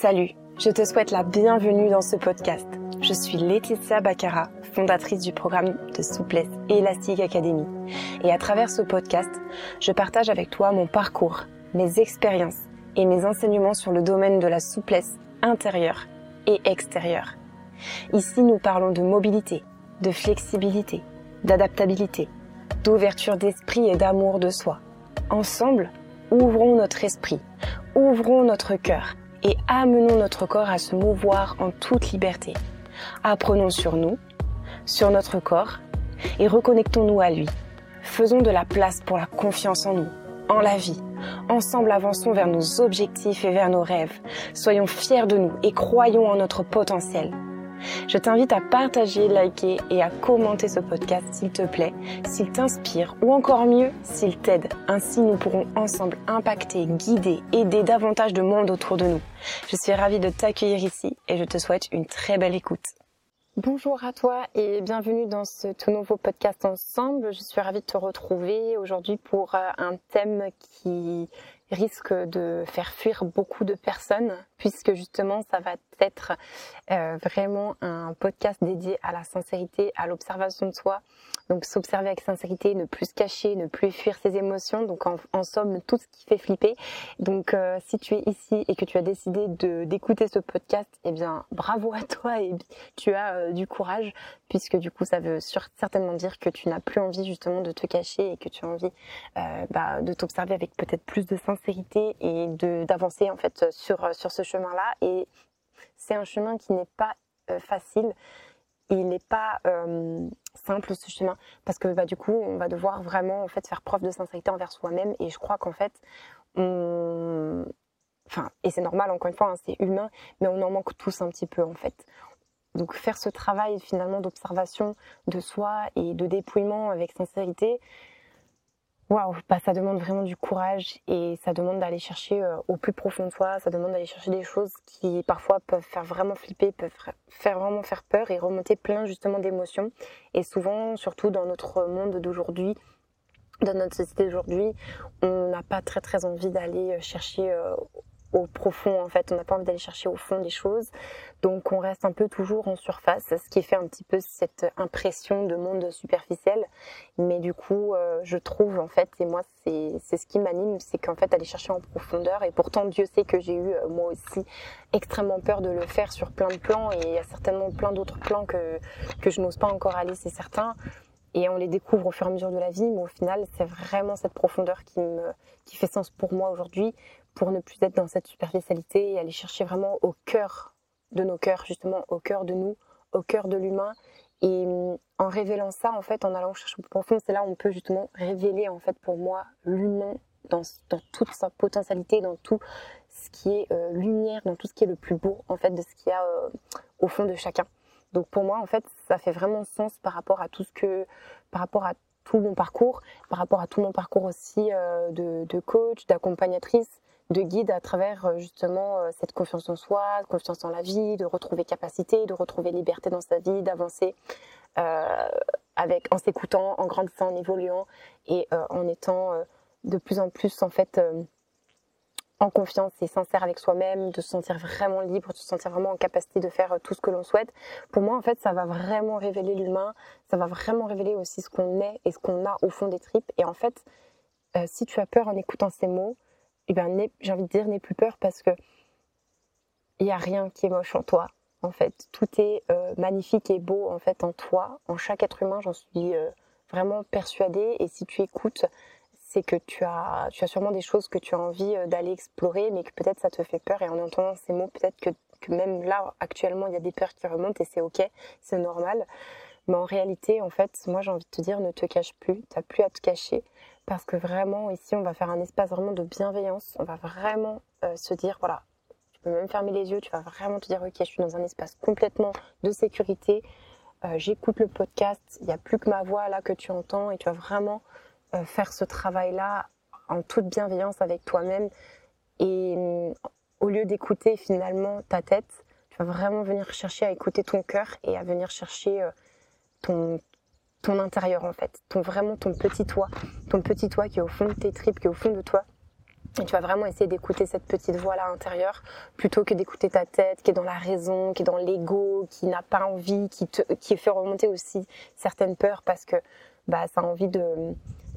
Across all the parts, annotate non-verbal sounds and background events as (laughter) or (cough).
Salut, je te souhaite la bienvenue dans ce podcast. Je suis Laetitia Baccara, fondatrice du programme de souplesse Élastique Academy. Et à travers ce podcast, je partage avec toi mon parcours, mes expériences et mes enseignements sur le domaine de la souplesse intérieure et extérieure. Ici, nous parlons de mobilité, de flexibilité, d'adaptabilité, d'ouverture d'esprit et d'amour de soi. Ensemble, ouvrons notre esprit, ouvrons notre cœur et amenons notre corps à se mouvoir en toute liberté. Apprenons sur nous, sur notre corps et reconnectons-nous à lui. Faisons de la place pour la confiance en nous, en la vie. Ensemble avançons vers nos objectifs et vers nos rêves. Soyons fiers de nous et croyons en notre potentiel. Je t'invite à partager, liker et à commenter ce podcast s'il te plaît, s'il t'inspire ou encore mieux, s'il t'aide. Ainsi, nous pourrons ensemble impacter, guider, aider davantage de monde autour de nous. Je suis ravie de t'accueillir ici et je te souhaite une très belle écoute. Bonjour à toi et bienvenue dans ce tout nouveau podcast ensemble. Je suis ravie de te retrouver aujourd'hui pour euh, un thème qui risque de faire fuir beaucoup de personnes puisque justement ça va être euh, vraiment un podcast dédié à la sincérité, à l'observation de soi. Donc s'observer avec sincérité, ne plus se cacher, ne plus fuir ses émotions. Donc en, somme tout ce qui fait flipper. Donc euh, si tu es ici et que tu as décidé de d'écouter ce podcast, eh bien bravo à toi et tu as euh, du courage puisque du coup ça veut certainement dire que tu n'as plus envie justement de te cacher et que tu as envie bah, de t'observer avec peut-être plus de sincérité et de d'avancer en fait sur sur ce chemin-là. Et c'est un chemin qui n'est pas euh, facile. Il n'est pas euh, simple ce chemin parce que bah, du coup, on va devoir vraiment en fait faire preuve de sincérité envers soi-même. Et je crois qu'en fait, on... enfin, et c'est normal encore une fois, hein, c'est humain, mais on en manque tous un petit peu en fait. Donc faire ce travail finalement d'observation de soi et de dépouillement avec sincérité, Waouh, bah, ça demande vraiment du courage et ça demande d'aller chercher euh, au plus profond de soi, ça demande d'aller chercher des choses qui parfois peuvent faire vraiment flipper, peuvent faire vraiment faire peur et remonter plein justement d'émotions. Et souvent, surtout dans notre monde d'aujourd'hui, dans notre société d'aujourd'hui, on n'a pas très très envie d'aller chercher euh, au profond en fait, on n'a pas envie d'aller chercher au fond des choses. Donc on reste un peu toujours en surface, ce qui fait un petit peu cette impression de monde superficiel. Mais du coup, euh, je trouve en fait, et moi c'est ce qui m'anime, c'est qu'en fait aller chercher en profondeur. Et pourtant Dieu sait que j'ai eu euh, moi aussi extrêmement peur de le faire sur plein de plans et il y a certainement plein d'autres plans que, que je n'ose pas encore aller, c'est certain et on les découvre au fur et à mesure de la vie, mais au final, c'est vraiment cette profondeur qui, me, qui fait sens pour moi aujourd'hui, pour ne plus être dans cette superficialité et aller chercher vraiment au cœur de nos cœurs, justement au cœur de nous, au cœur de l'humain. Et mm, en révélant ça, en fait, en allant chercher au plus profond, c'est là où on peut justement révéler, en fait, pour moi, l'humain dans, dans, toute sa potentialité, dans tout ce qui est euh, lumière, dans tout ce qui est le plus beau, en fait, de ce qu'il y a euh, au fond de chacun. Donc pour moi, en fait, ça fait vraiment sens par rapport à tout ce que, par rapport à tout mon parcours, par rapport à tout mon parcours aussi euh, de, de, coach, d'accompagnatrice, de guide à travers euh, justement euh, cette confiance en soi, confiance en la vie, de retrouver capacité, de retrouver liberté dans sa vie, d'avancer euh, avec en s'écoutant, en grandissant, en évoluant et en étant de plus en plus en fait en confiance et sincère avec soi-même, de se sentir vraiment libre, de se sentir vraiment en capacité de faire tout ce que l'on souhaite. Pour moi, en fait, ça va vraiment révéler l'humain, ça va vraiment révéler aussi ce qu'on est et ce qu'on a au fond des tripes. Et en fait, si tu as peur en écoutant ces mots, eh ben, j'ai envie de dire, n'aie plus peur parce que il n'y a rien qui est moche en toi. En fait, tout est euh, magnifique et beau en fait en toi, en chaque être humain. J'en suis euh, vraiment persuadée. Et si tu écoutes, c'est que tu as, tu as sûrement des choses que tu as envie euh, d'aller explorer, mais que peut-être ça te fait peur. Et en entendant ces mots, peut-être que, que même là, actuellement, il y a des peurs qui remontent et c'est ok, c'est normal. Mais en réalité, en fait, moi j'ai envie de te dire, ne te cache plus, tu n'as plus à te cacher parce que vraiment ici on va faire un espace vraiment de bienveillance, on va vraiment euh, se dire voilà, tu peux même fermer les yeux, tu vas vraiment te dire ok je suis dans un espace complètement de sécurité, euh, j'écoute le podcast, il n'y a plus que ma voix là que tu entends et tu vas vraiment euh, faire ce travail là en toute bienveillance avec toi-même. Et mm, au lieu d'écouter finalement ta tête, tu vas vraiment venir chercher à écouter ton cœur et à venir chercher ton, ton intérieur en fait, ton vraiment ton petit toi, ton petit toi qui est au fond de tes tripes, qui est au fond de toi. Et tu vas vraiment essayer d'écouter cette petite voix-là intérieure plutôt que d'écouter ta tête qui est dans la raison, qui est dans l'ego, qui n'a pas envie, qui te, qui fait remonter aussi certaines peurs parce que bah ça a envie de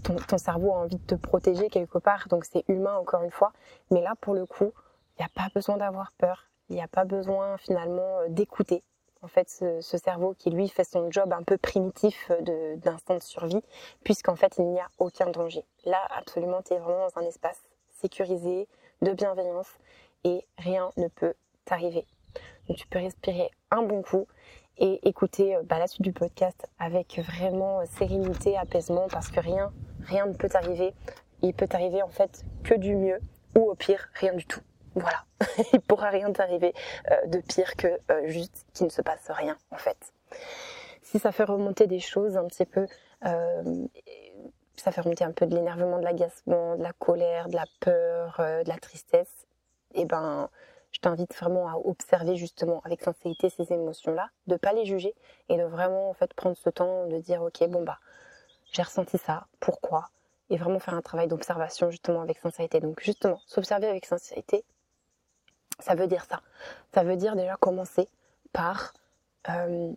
ton, ton cerveau a envie de te protéger quelque part, donc c'est humain encore une fois. Mais là pour le coup, il n'y a pas besoin d'avoir peur, il n'y a pas besoin finalement euh, d'écouter en fait ce, ce, cerveau qui lui fait son job un peu primitif d'instant de, de survie puisqu'en fait il n'y a aucun danger. Là absolument tu es vraiment dans un espace sécurisé, de bienveillance et rien ne peut t'arriver. Donc tu peux respirer un bon coup et écouter euh, bah, la suite du podcast avec vraiment sérénité, apaisement parce que rien, rien ne peut t'arriver. Il peut t'arriver en fait que du mieux ou au pire rien du tout. Voilà, (laughs) il pourra rien t'arriver euh, de pire que euh, juste qu'il ne se passe rien en fait. Si ça fait remonter des choses un petit peu, euh, ça fait remonter un peu de l'énervement, de l'agacement, de la colère, de la peur, de la tristesse, eh ben je t'invite vraiment à observer justement avec sincérité ces émotions-là, de pas les juger et de vraiment en fait prendre ce temps de dire ok bon bah j'ai ressenti ça, pourquoi? Et vraiment faire un travail d'observation justement avec sincérité. Donc justement s'observer avec sincérité, ça veut dire ça. Ça veut dire déjà commencer par euh,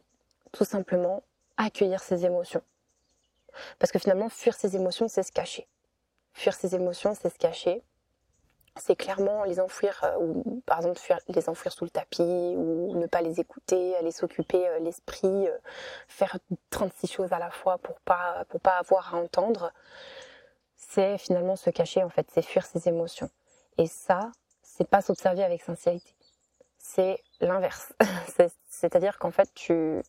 tout simplement accueillir ses émotions. Parce que finalement, fuir ses émotions, c'est se cacher. Fuir ses émotions, c'est se cacher. C'est clairement les enfouir, euh, ou par exemple les enfouir sous le tapis, ou ne pas les écouter, aller s'occuper euh, l'esprit, faire 36 choses à la fois pour pas, pour pas avoir à entendre. C'est finalement se cacher, en fait, c'est fuir ses émotions. Et ça, c'est pas s'observer avec sincérité. C'est l'inverse. (laughs) C'est-à-dire qu'en fait, tu,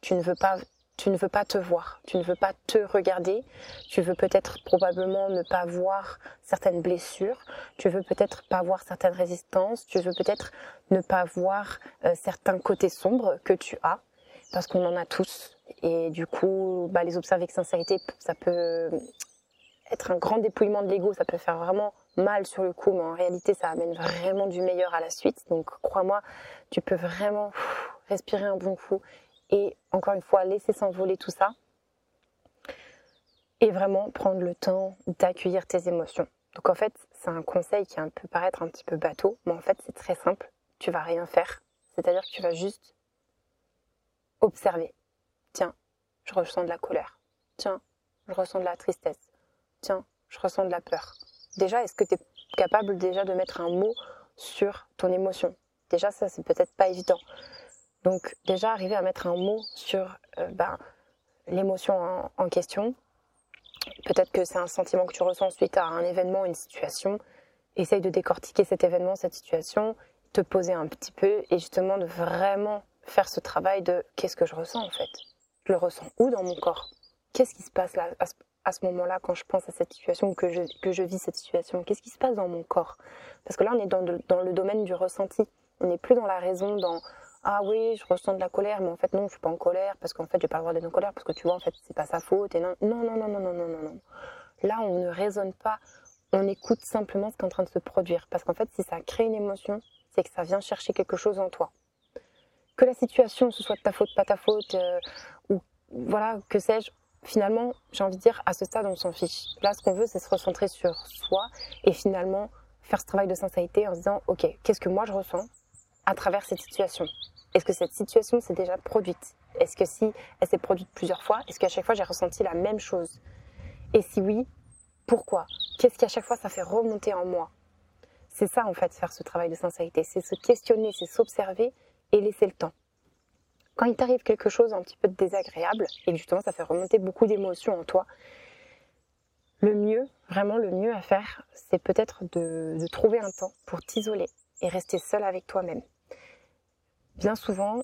tu ne veux pas tu ne veux pas te voir, tu ne veux pas te regarder, tu veux peut-être probablement ne pas voir certaines blessures, tu veux peut-être pas voir certaines résistances, tu veux peut-être ne pas voir euh, certains côtés sombres que tu as, parce qu'on en a tous. Et du coup, bah, les observer avec sincérité, ça peut être un grand dépouillement de l'ego, ça peut faire vraiment mal sur le coup, mais en réalité, ça amène vraiment du meilleur à la suite. Donc, crois-moi, tu peux vraiment respirer un bon coup et, encore une fois, laisser s'envoler tout ça et vraiment prendre le temps d'accueillir tes émotions. Donc, en fait, c'est un conseil qui peut paraître un petit peu bateau, mais en fait, c'est très simple. Tu vas rien faire. C'est-à-dire que tu vas juste observer. Tiens, je ressens de la colère. Tiens, je ressens de la tristesse tiens, je ressens de la peur. Déjà, est-ce que tu es capable déjà de mettre un mot sur ton émotion? Déjà, ça, c'est peut-être pas évident. Donc, déjà, arriver à mettre un mot sur euh, ben, l'émotion en, question. Peut-être que c'est un sentiment que tu ressens suite à un événement, une situation. Essaye de décortiquer cet événement, cette situation, te poser un petit peu et justement de vraiment faire ce travail de qu'est-ce que je ressens en fait? Je le ressens où dans mon corps? Qu'est-ce qui se passe là à ce moment-là quand je pense à cette situation, que je, que je vis cette situation Qu'est-ce qui se passe dans mon corps? Parce que là, on est dans, dans le domaine du ressenti. On n'est plus dans la raison, dans ah oui, je ressens de la colère, mais en fait non, je suis pas en colère parce qu'en fait, j'ai pas le droit d'être en colère parce que tu vois, en fait, c'est pas sa faute et non, non, non, non, non, non, non, non. Là, on ne raisonne pas, on écoute simplement ce qui est en train de se produire parce qu'en fait, si ça crée une émotion, c'est que ça vient chercher quelque chose en toi. Que la situation, ce soit de ta faute, pas ta faute, euh, ou voilà, que sais-je, finalement, j'ai envie de dire, à ce stade, on s'en fiche. Là, ce qu'on veut, c'est se recentrer sur soi et finalement faire ce travail de sincérité en se disant, OK, qu'est-ce que moi je ressens à travers cette situation? Est-ce que cette situation s'est déjà produite? Est-ce que si elle s'est produite plusieurs fois, est-ce qu'à chaque fois j'ai ressenti la même chose? Et si oui, pourquoi? Qu'est-ce qui à chaque fois ça fait remonter en moi? C'est ça en fait, faire ce travail de sincérité. C'est se questionner, c'est s'observer et laisser le temps quand il t'arrive quelque chose un petit peu désagréable et justement ça fait remonter beaucoup d'émotions en toi, le mieux, vraiment le mieux à faire, c'est peut-être de, trouver un temps pour t'isoler et rester seul avec toi-même. Bien souvent,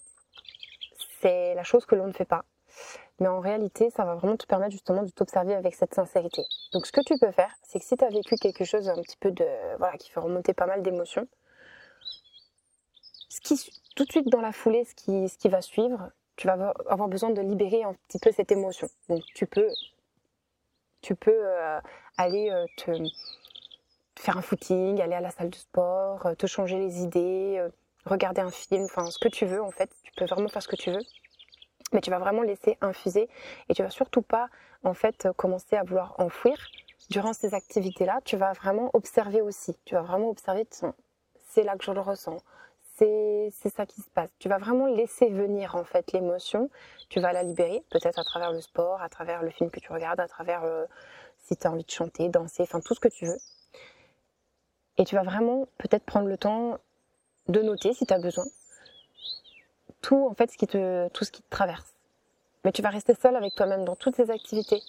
c'est la chose que l'on ne fait pas. Mais en réalité, ça va vraiment te permettre justement de t'observer avec cette sincérité. Donc ce que tu peux faire, c'est que si tu as vécu quelque chose un petit peu de voilà qui fait remonter pas mal d'émotions, ce qui tout de suite dans la foulée, ce qui, ce qui va suivre, tu vas avoir besoin de libérer un petit peu cette émotion. Donc tu peux, tu peux euh, aller euh, te, faire un footing, aller à la salle de sport, euh, te changer les idées, regarder un film, enfin ce que tu veux en fait. Tu peux vraiment faire ce que tu veux, mais tu vas vraiment laisser infuser et tu vas surtout pas en fait commencer à vouloir enfouir durant ces activités-là, tu vas vraiment observer aussi. Tu vas vraiment observer, c'est là que je le ressens. C'est ça qui se passe. Tu vas vraiment laisser venir en fait l'émotion. Tu vas la libérer, peut-être à travers le sport, à travers le film que tu regardes, à travers euh, si tu as envie de chanter, danser, enfin tout ce que tu veux. Et tu vas vraiment peut-être prendre le temps de noter si tu as besoin tout en fait ce qui te tout ce qui te traverse. Mais tu vas rester seul avec toi-même dans toutes ces activités.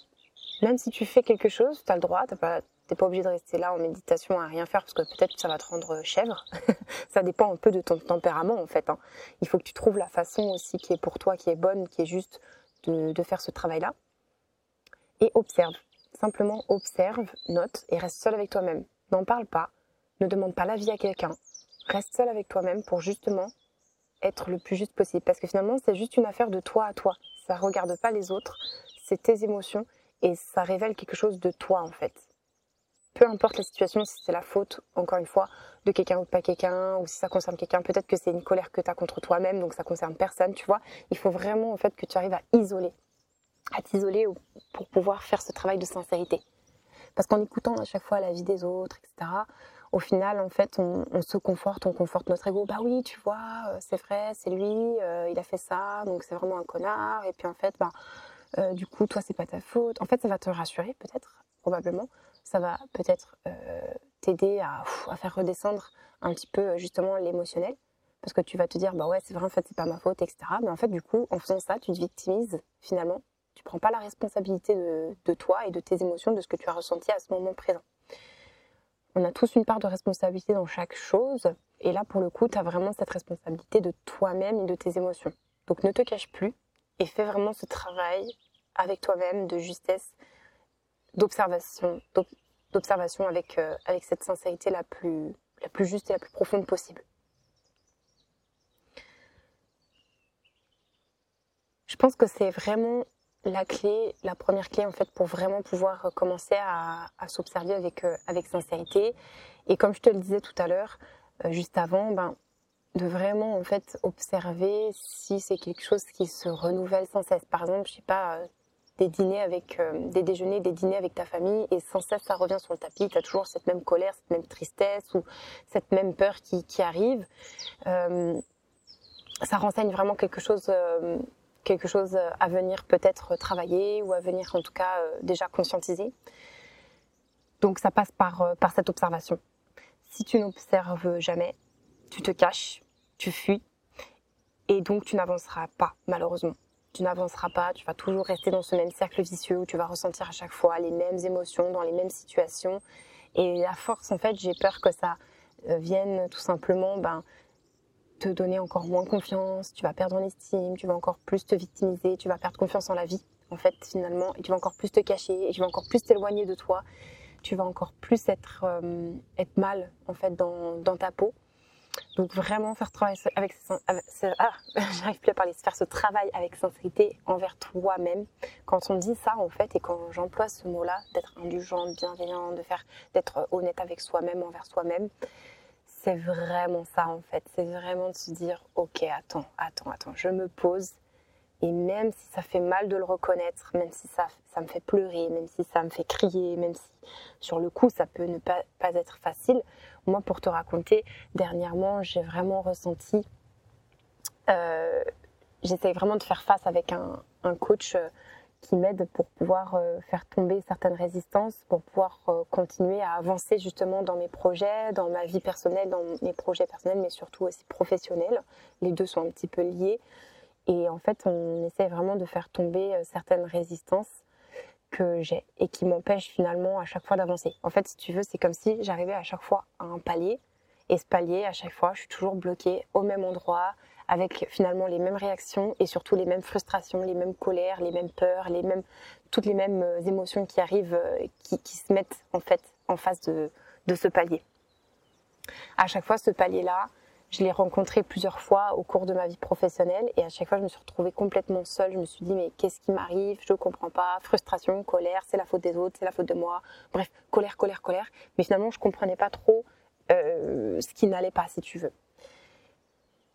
Même si tu fais quelque chose, tu as le droit, tu pas t'es pas obligé de rester là en méditation à rien faire parce que peut-être ça va te rendre chèvre. (laughs) ça dépend un peu de ton tempérament en fait. Hein. Il faut que tu trouves la façon aussi qui est pour toi, qui est bonne, qui est juste de, faire ce travail-là. Et observe. Simplement observe, note et reste seul avec toi-même. N'en parle pas. Ne demande pas l'avis à quelqu'un. Reste seul avec toi-même pour justement être le plus juste possible. Parce que finalement, c'est juste une affaire de toi à toi. Ça regarde pas les autres, c'est tes émotions et ça révèle quelque chose de toi en fait. Peu importe la situation, si c'est la faute, encore une fois, de quelqu'un ou de pas quelqu'un, ou si ça concerne quelqu'un, peut-être que c'est une colère que tu as contre toi-même, donc ça concerne personne, tu vois. Il faut vraiment en fait que tu arrives à isoler, à t'isoler pour pouvoir faire ce travail de sincérité. Parce qu'en écoutant à chaque fois la vie des autres, etc., au final, en fait, on, se conforte, on conforte notre ego. Bah oui, tu vois, euh, c'est vrai, c'est lui, euh, il a fait ça, donc c'est vraiment un connard. Et puis en fait, bah, euh, du coup, toi, c'est pas ta faute. En fait, ça va te rassurer, peut-être, probablement. Ça va peut-être t'aider à, faire redescendre un petit peu justement l'émotionnel. Parce que tu vas te dire, bah ouais, c'est vrai, en fait, c'est pas ma faute, etc. Mais en fait, du coup, en faisant ça, tu te victimises finalement. Tu prends pas la responsabilité de toi et de tes émotions, de ce que tu as ressenti à ce moment présent on a tous une part de responsabilité dans chaque chose. Et là, pour le coup, tu as vraiment cette responsabilité de toi-même et de tes émotions. Donc ne te cache plus et fais vraiment ce travail avec toi-même de justesse, d'observation, d'observation avec, euh, avec cette sincérité la plus, la plus juste et la plus profonde possible. Je pense que c'est vraiment la clé, la première clé en fait pour vraiment pouvoir commencer à, s'observer avec euh, avec sincérité. Et comme je te le disais tout à l'heure, euh, juste avant, ben de vraiment en fait observer si c'est quelque chose qui se renouvelle sans cesse. Par exemple, je sais pas, euh, des dîners avec des déjeuners, des dîners avec ta famille et sans cesse ça revient sur le tapis. Tu as toujours cette même colère, cette même tristesse ou cette même peur qui, qui arrive. ça renseigne vraiment quelque chose quelque chose à venir peut-être travailler ou à venir en tout cas euh, déjà conscientiser. Donc ça passe par, euh, par cette observation. Si tu n'observes jamais, tu te caches, tu fuis et donc tu n'avanceras pas malheureusement. Tu n'avanceras pas, tu vas toujours rester dans ce même cercle vicieux où tu vas ressentir à chaque fois les mêmes émotions dans les mêmes situations et à force en fait j'ai peur que ça euh, vienne tout simplement ben, te donner encore moins confiance, tu vas perdre en estime, tu vas encore plus te victimiser, tu vas perdre confiance en la vie, en fait, finalement, et tu vas encore plus te cacher, et tu vas encore plus t'éloigner de toi, tu vas encore plus être, euh, être mal, en fait, dans, dans ta peau. Donc vraiment faire travail avec, avec ah, (laughs) j'arrive plus à parler, faire ce travail avec sincérité envers toi-même. Quand on dit ça en fait et quand j'emploie ce mot-là, d'être indulgent, bienveillant, de faire, d'être honnête avec soi-même envers soi-même, c'est vraiment ça en fait. C'est vraiment de se dire, ok, attends, attends, attends, je me pose. Et même si ça fait mal de le reconnaître, même si ça, ça me fait pleurer, même si ça me fait crier, même si sur le coup ça peut ne pas, être facile, moi pour te raconter, dernièrement j'ai vraiment ressenti, euh, j'essaie vraiment de faire face avec un, un coach euh, qui m'aide pour pouvoir euh, faire tomber certaines résistances, pour pouvoir euh, continuer à avancer justement dans mes projets, dans ma vie personnelle, dans mes projets personnels, mais surtout aussi professionnels. Les deux sont un petit peu liés. Et en fait, on essaie vraiment de faire tomber euh, certaines résistances que j'ai et qui m'empêchent finalement à chaque fois d'avancer. En fait, si tu veux, c'est comme si j'arrivais à chaque fois à un palier. Et ce palier, à chaque fois, je suis toujours bloquée au même endroit, avec finalement les mêmes réactions et surtout les mêmes frustrations, les mêmes colères, les mêmes peurs, les mêmes, toutes les mêmes euh, émotions qui arrivent, euh, qui, se mettent en fait en face de ce palier. À chaque fois, ce palier-là, je l'ai rencontré plusieurs fois au cours de ma vie professionnelle et à chaque fois je me suis retrouvée complètement seule. Je me suis dit mais qu'est-ce qui m'arrive? Je ne comprends pas. Frustration, colère, c'est la faute des autres, c'est la faute de moi. Bref, colère, colère, colère. Mais finalement je comprenais pas trop euh, ce qui n'allait pas, si tu veux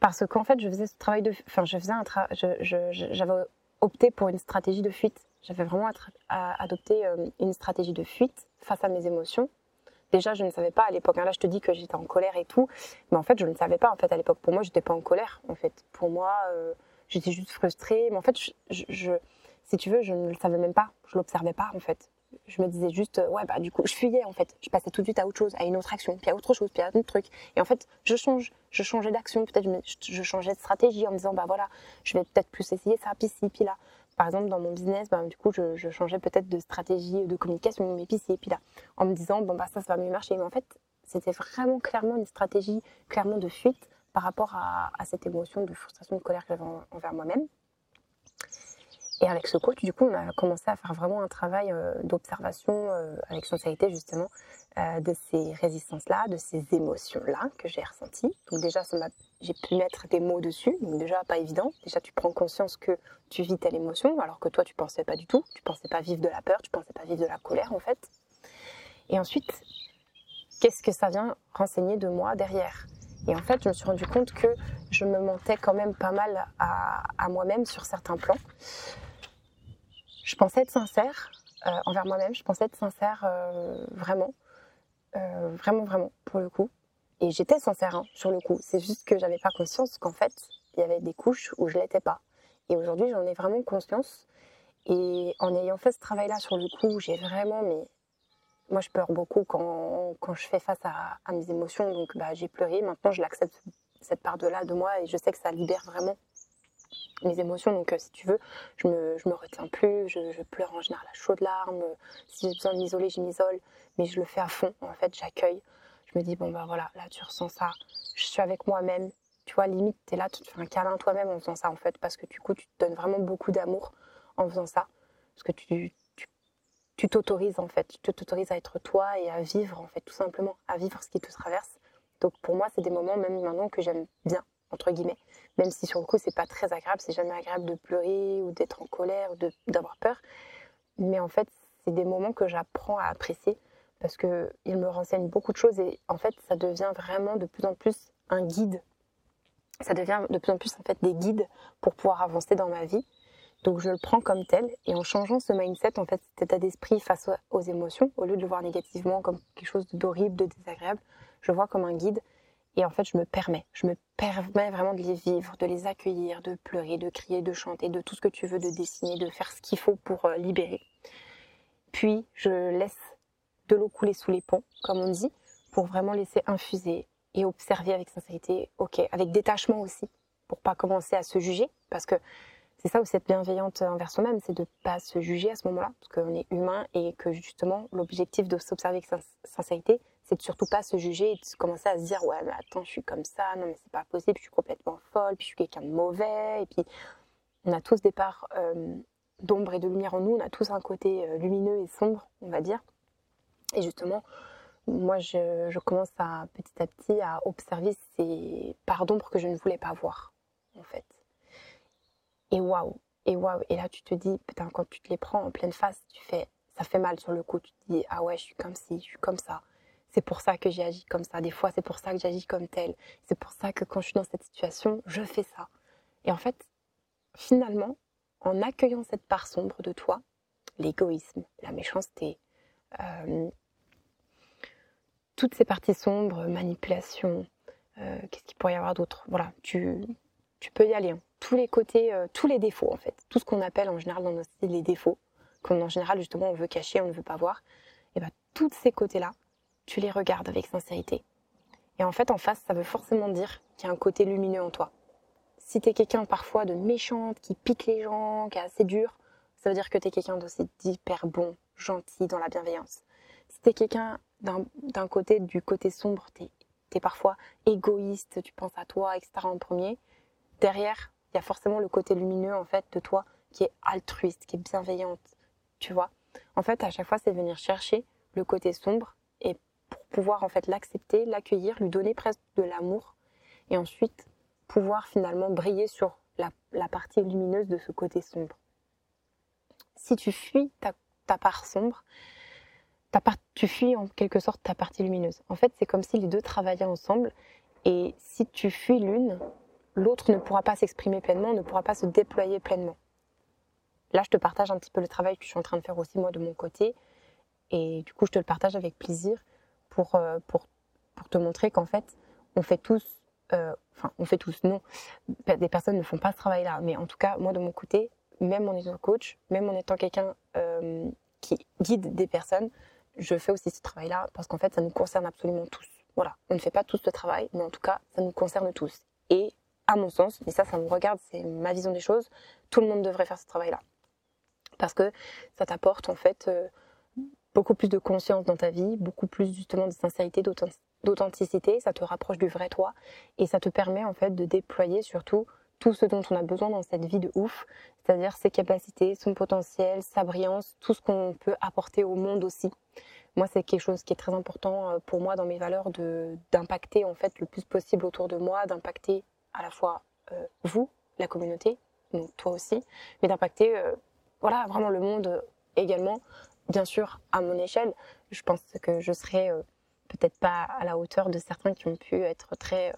parce qu'en fait, je faisais ce travail de, enfin, je faisais un travail, j'avais opté pour une stratégie de fuite. J'avais vraiment adopté euh, une stratégie de fuite face à mes émotions. Déjà, je ne savais pas à l'époque. Hein, là, je te dis que j'étais en colère et tout, mais en fait, je ne savais pas. En fait, à l'époque, pour moi, j'étais pas en colère. En fait, pour moi, euh, j'étais juste frustrée. Mais en fait, si tu veux, je ne le savais même pas. Je l'observais pas, en fait. Je me disais juste, euh, ouais, bah du coup, je fuyais en fait. Je passais tout de suite à autre chose, à une autre action, puis à autre chose, puis à un autre truc. Et en fait, je change, je changeais d'action. Peut-être je, je changeais de stratégie en me disant, bah voilà, je vais peut-être plus essayer ça, puis ci, puis là par exemple, dans mon business, ben, du je, changeais peut-être de stratégie de communication, mais puis et puis là, en me disant, bon, bah, ça, ça va mieux marcher. Mais en fait, c'était vraiment clairement une stratégie, clairement de fuite par rapport à, cette émotion de frustration, de colère que j'avais envers moi-même. Et avec ce coach, du coup, on a commencé à faire vraiment un travail euh, d'observation euh, avec sincérité, justement, euh, de ces résistances-là, de ces émotions-là que j'ai ressenties. Donc déjà, j'ai pu mettre des mots dessus, donc déjà pas évident. Déjà, tu prends conscience que tu vis telle émotion, alors que toi, tu pensais pas du tout. Tu pensais pas vivre de la peur, tu pensais pas vivre de la colère, en fait. Et ensuite, qu'est-ce que ça vient renseigner de moi derrière? Et en fait, je me suis rendu compte que je me mentais quand même pas mal à, à moi-même sur certains plans je pensais être sincère euh, envers moi-même, je pensais être sincère euh, vraiment, euh, vraiment, vraiment, pour le coup. Et j'étais sincère hein, sur le coup. C'est juste que j'avais pas conscience qu'en fait, il y avait des couches où je l'étais pas. Et aujourd'hui, j'en ai vraiment conscience. Et en ayant fait ce travail-là sur le coup, j'ai vraiment, mais moi, je pleure beaucoup quand, quand je fais face à, mes émotions. Donc, bah, j'ai pleuré. Maintenant, je l'accepte cette part de là de moi et je sais que ça libère vraiment mes émotions. Donc, euh, si tu veux, je me, je me retiens plus, je, pleure en général à chaudes larmes. Si j'ai besoin de m'isoler, je m'isole, mais je le fais à fond. En fait, j'accueille. Je me dis, bon, bah voilà, là, tu ressens ça. Je suis avec moi-même. Tu vois, limite, tu es là, tu te fais un câlin toi-même en faisant ça, en fait, parce que du coup, tu te donnes vraiment beaucoup d'amour en faisant ça. Parce que tu, tu t'autorises, en fait. Tu t'autorises à être toi et à vivre, en fait, tout simplement, à vivre ce qui te traverse. Donc, pour moi, c'est des moments, même maintenant, que j'aime bien, entre guillemets même si sur le coup c'est pas très agréable, c'est jamais agréable de pleurer ou d'être en colère ou d'avoir peur. Mais en fait, c'est des moments que j'apprends à apprécier parce qu'ils me renseignent beaucoup de choses et en fait, ça devient vraiment de plus en plus un guide. Ça devient de plus en plus en fait des guides pour pouvoir avancer dans ma vie. Donc je le prends comme tel et en changeant ce mindset, en fait, cet état d'esprit face aux émotions, au lieu de le voir négativement comme quelque chose d'horrible, de désagréable, je vois comme un guide et en fait, je me permets, je me permets vraiment de les vivre, de les accueillir, de pleurer, de crier, de chanter, de tout ce que tu veux, de dessiner, de faire ce qu'il faut pour euh, libérer. Puis, je laisse de l'eau couler sous les ponts, comme on dit, pour vraiment laisser infuser et observer avec sincérité, ok, avec détachement aussi, pour pas commencer à se juger, parce que c'est ça aussi être bienveillante envers soi-même, c'est de pas se juger à ce moment-là, parce qu'on est humain et que justement l'objectif de s'observer avec sincérité, c'est de surtout pas se juger et de commencer à se dire ouais mais attends je suis comme ça, non mais c'est pas possible, je suis complètement folle, puis je suis quelqu'un de mauvais, et puis on a tous des parts euh, d'ombre et de lumière en nous, on a tous un côté euh, lumineux et sombre, on va dire. Et justement, moi je, commence à petit à petit à observer ces parts d'ombre que je ne voulais pas voir en fait. Et waouh, et waouh, et là tu te dis putain quand tu te les prends en pleine face, tu fais ça fait mal sur le coup, tu te dis ah ouais je suis comme ci, je suis comme ça c'est pour ça que j'ai agi comme ça. Des fois, c'est pour ça que j'agis comme tel. C'est pour ça que quand je suis dans cette situation, je fais ça. Et en fait, finalement, en accueillant cette part sombre de toi, l'égoïsme, la méchanceté, euh, toutes ces parties sombres, manipulation, euh, qu'est-ce qu'il pourrait y avoir d'autre? Voilà, tu, tu peux y aller. Hein. Tous les côtés, euh, tous les défauts en fait, tout ce qu'on appelle en général dans nos styles les défauts, qu'en général justement on veut cacher, on ne veut pas voir, et bien tous ces côtés-là, tu les regardes avec sincérité. Et en fait, en face, ça veut forcément dire qu'il y a un côté lumineux en toi. Si tu es quelqu'un parfois de méchante, qui pique les gens, qui est assez dur, ça veut dire que tu es quelqu'un d'aussi d'hyper bon, gentil, dans la bienveillance. Si tu es quelqu'un d'un côté, du côté sombre, tu es, parfois égoïste, tu penses à toi, etc. en premier, derrière, il y a forcément le côté lumineux en fait de toi qui est altruiste, qui est bienveillante, tu vois. En fait, à chaque fois, c'est venir chercher le côté sombre pouvoir en fait l'accepter, l'accueillir, lui donner presque de l'amour et ensuite pouvoir finalement briller sur la, partie lumineuse de ce côté sombre. Si tu fuis ta, part sombre, ta part, tu fuis en quelque sorte ta partie lumineuse. En fait, c'est comme si les deux travaillaient ensemble et si tu fuis l'une, l'autre ne pourra pas s'exprimer pleinement, ne pourra pas se déployer pleinement. Là, je te partage un petit peu le travail que je suis en train de faire aussi moi de mon côté Et du coup, je te le partage avec plaisir pour, euh, pour, pour te montrer qu'en fait, on fait tous, euh, enfin, on fait tous, non, des personnes ne font pas ce travail-là. Mais en tout cas, moi, de mon côté, même en étant coach, même en étant quelqu'un euh, qui guide des personnes, je fais aussi ce travail-là parce qu'en fait, ça nous concerne absolument tous. Voilà, on ne fait pas tous ce travail, mais en tout cas, ça nous concerne tous. Et à mon sens, et ça, ça me regarde, c'est ma vision des choses, tout le monde devrait faire ce travail-là. Parce que ça t'apporte en fait beaucoup plus de conscience dans ta vie, beaucoup plus justement de sincérité, d'authenticité, ça te rapproche du vrai toi et ça te permet en fait de déployer surtout tout ce dont on a besoin dans cette vie de ouf, c'est-à-dire ses capacités, son potentiel, sa brillance, tout ce qu'on peut apporter au monde aussi. Moi, c'est quelque chose qui est très important euh, pour moi dans mes valeurs de d'impacter en fait le plus possible autour de moi, d'impacter à la fois euh, vous, la communauté, donc toi aussi, mais d'impacter euh, voilà vraiment le monde également. Bien sûr, à mon échelle, je pense que je serai peut-être pas à la hauteur de certains qui ont pu être très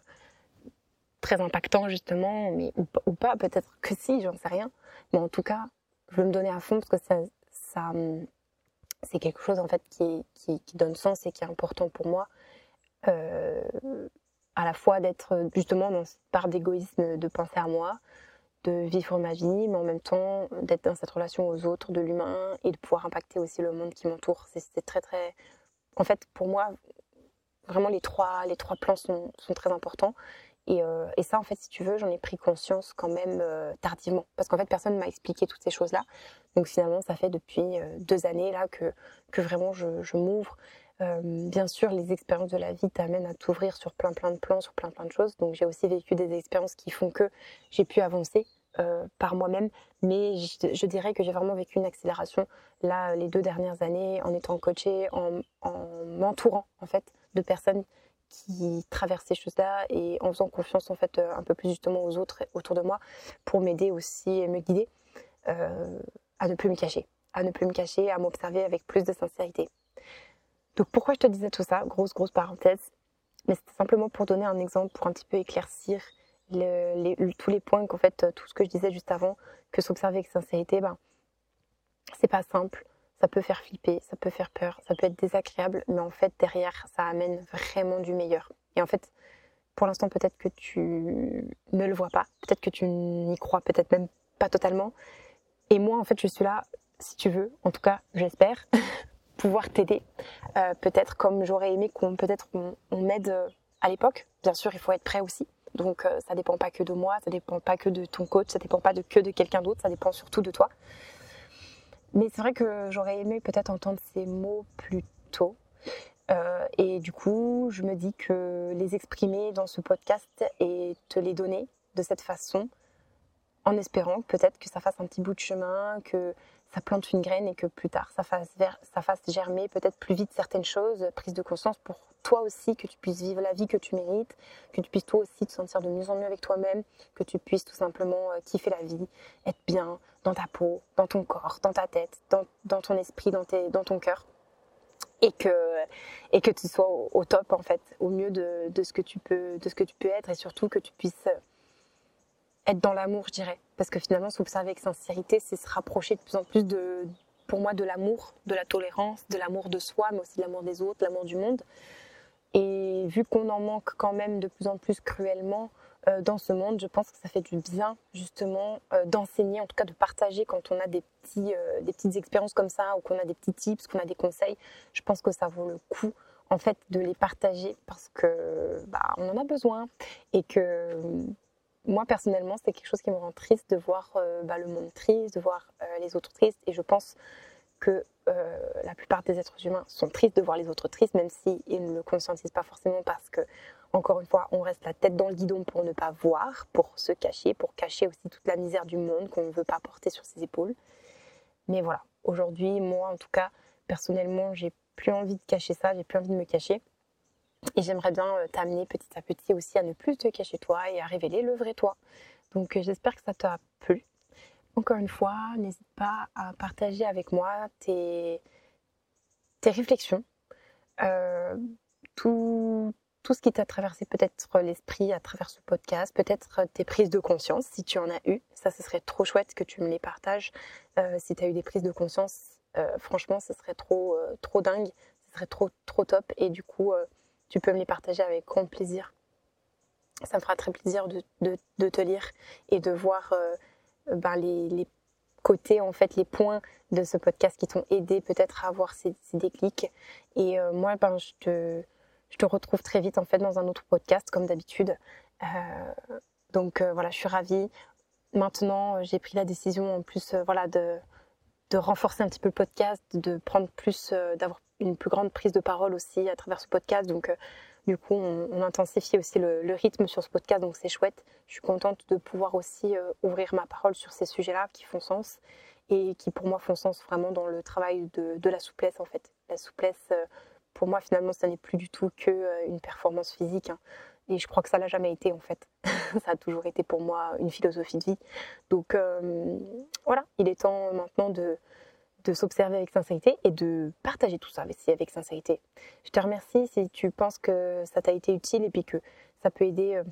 très impactants justement, mais ou, pas, peut-être que si, j'en sais rien. Mais en tout cas, je veux me donner à fond parce que ça, ça c'est quelque chose en fait qui, qui, qui, donne sens et qui est important pour moi. Euh, à la fois d'être justement dans cette part d'égoïsme, de penser à moi, de vivre ma vie, mais en même temps d'être dans cette relation aux autres, de l'humain et de pouvoir impacter aussi le monde qui m'entoure. C'est très très. En fait, pour moi, vraiment les trois les trois plans sont, sont très importants. Et, euh, et, ça, en fait, si tu veux, j'en ai pris conscience quand même euh, tardivement, parce qu'en fait, personne m'a expliqué toutes ces choses-là. Donc finalement, ça fait depuis euh, deux années là que que vraiment je m'ouvre. Euh, bien sûr, les expériences de la vie t'amènent à t'ouvrir sur plein plein de plans, sur plein plein de choses. Donc j'ai aussi vécu des expériences qui font que j'ai pu avancer par moi-même, mais je, dirais que j'ai vraiment vécu une accélération là les deux dernières années en étant coachée, en, en m'entourant en fait de personnes qui traversent ces choses-là et en faisant confiance en fait euh, un peu plus justement aux autres autour de moi pour m'aider aussi et me guider euh, à ne plus me cacher, à ne plus me cacher, à m'observer avec plus de sincérité. Donc pourquoi je te disais tout ça? Grosse grosse parenthèse, mais c'était simplement pour donner un exemple, pour un petit peu éclaircir tous les points qu'en fait tout ce que je disais juste avant, que s'observer avec sincérité, ben c'est pas simple. Ça peut faire flipper, ça peut faire peur, ça peut être désagréable, mais en fait derrière ça amène vraiment du meilleur. Et en fait, pour l'instant peut-être que tu ne le vois pas, peut-être que tu n'y crois peut-être même pas totalement. Et moi en fait je suis là, si tu veux, en tout cas j'espère, (laughs) pouvoir t'aider. Euh, peut-être comme j'aurais aimé qu'on peut-être on, m'aide euh, à l'époque. Bien sûr il faut être prêt aussi. Donc euh, ça dépend pas que de moi, ça dépend pas que de ton coach, ça dépend pas que de quelqu'un d'autre, ça dépend surtout de toi. Mais c'est vrai que j'aurais aimé peut-être entendre ces mots plus tôt. Euh, et du coup, je me dis que les exprimer dans ce podcast et te les donner de cette façon, en espérant peut-être que ça fasse un petit bout de chemin, que ça plante une graine et que plus tard ça fasse, ça fasse germer peut-être plus vite certaines choses, prise de conscience pour toi aussi, que tu puisses vivre la vie que tu mérites, que tu puisses toi aussi te sentir de mieux en mieux avec toi-même, que tu puisses tout simplement euh, kiffer la vie, être bien dans ta peau, dans ton corps, dans ta tête, dans, dans ton esprit, dans, tes, dans ton cœur. Et que, et que tu sois au, top en fait, au mieux de, de, ce que tu peux, de ce que tu peux être et surtout que tu puisses être dans l'amour, je dirais. Parce que finalement, s'observer avec sincérité, c'est se rapprocher de plus en plus de, pour moi, de l'amour, de la tolérance, de l'amour de soi, mais aussi de l'amour des autres, l'amour du monde. Et vu qu'on en manque quand même de plus en plus cruellement euh, dans ce monde, je pense que ça fait du bien justement euh, d'enseigner, en tout cas de partager quand on a des, petits, euh, des petites expériences comme ça ou qu'on a des petits tips, qu'on a des conseils. Je pense que ça vaut le coup en fait de les partager parce que bah, on en a besoin et que moi personnellement c'est quelque chose qui me rend triste de voir bah, le monde triste, de voir les autres tristes et je pense que euh, la plupart des êtres humains sont tristes de voir les autres tristes, même s'ils ne le conscientisent pas forcément parce que, encore une fois, on reste la tête dans le guidon pour ne pas voir, pour se cacher, pour cacher aussi toute la misère du monde qu'on ne veut pas porter sur ses épaules. Mais voilà, aujourd'hui, moi en tout cas, personnellement, j'ai plus envie de cacher ça, j'ai plus envie de me cacher. Et j'aimerais bien euh, t'amener petit à petit aussi à ne plus te cacher toi et à révéler le vrai toi. Donc euh, j'espère que ça t'a plu. Encore une fois, n'hésite pas à partager avec moi tes, tes réflexions, euh, tout, tout ce qui t'a traversé peut-être l'esprit à travers ce podcast, peut-être tes prises de conscience si tu en as eu. Ça, ce serait trop chouette que tu me les partages. Si tu as eu des prises de conscience franchement, ce serait trop, trop dingue, ce serait trop, trop top. Et du coup, tu peux me les partager avec grand plaisir. Ça me fera très plaisir de, te lire et de voir ben, les, côtés, en fait, les points de ce podcast qui t'ont aidé peut-être à avoir ces, déclics. Et moi, ben, je te, retrouve très vite en fait dans un autre podcast comme d'habitude. donc voilà, je suis ravie. Maintenant, j'ai pris la décision en plus voilà de renforcer un petit peu le podcast, de prendre plus, euh, d'avoir une plus grande prise de parole aussi à travers ce podcast. Donc, euh, du coup, on, intensifie aussi le, rythme sur ce podcast, donc c'est chouette. Je suis contente de pouvoir aussi euh, ouvrir ma parole sur ces sujets-là qui font sens et qui, pour moi, font sens vraiment dans le travail de, la souplesse, en fait. La souplesse, pour moi, finalement, ça n'est plus du tout qu'une performance physique. Hein. Et je crois que ça l'a jamais été en fait. (laughs) ça a toujours été pour moi une philosophie de vie. Donc euh, voilà, il est temps maintenant de, de s'observer avec sincérité et de partager tout ça avec, sincérité. Je te remercie si tu penses que ça t'a été utile et puis que ça peut aider euh,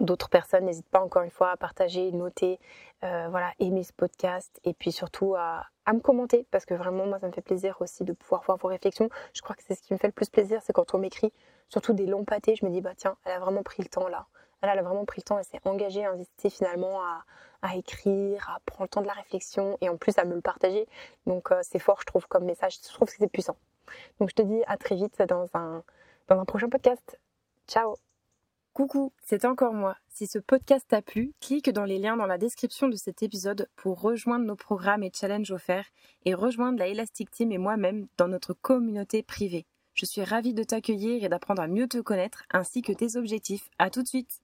d'autres personnes. N'hésite pas encore une fois à partager, noter, euh, voilà, aimer ce podcast et puis surtout à, à, me commenter parce que vraiment moi ça me fait plaisir aussi de pouvoir voir vos réflexions. Je crois que c'est ce qui me fait le plus plaisir, c'est quand on m'écrit surtout des longs pâtés, je me dis bah tiens, elle a vraiment pris le temps là. Elle, a vraiment pris le temps, elle s'est engagée, investi finalement à, écrire, à prendre le temps de la réflexion et en plus à me le partager. Donc euh, c'est fort, je trouve, comme message. Je trouve que c'est puissant. Donc je te dis à très vite dans un, dans un prochain podcast. Ciao Coucou, c'est encore moi. Si ce podcast t'a plu, clique dans les liens dans la description de cet épisode pour rejoindre nos programmes et challenges offerts et rejoindre la Elastic Team et moi-même dans notre communauté privée. Je suis ravie de t'accueillir et d'apprendre à mieux te connaître ainsi que tes objectifs. À tout de suite!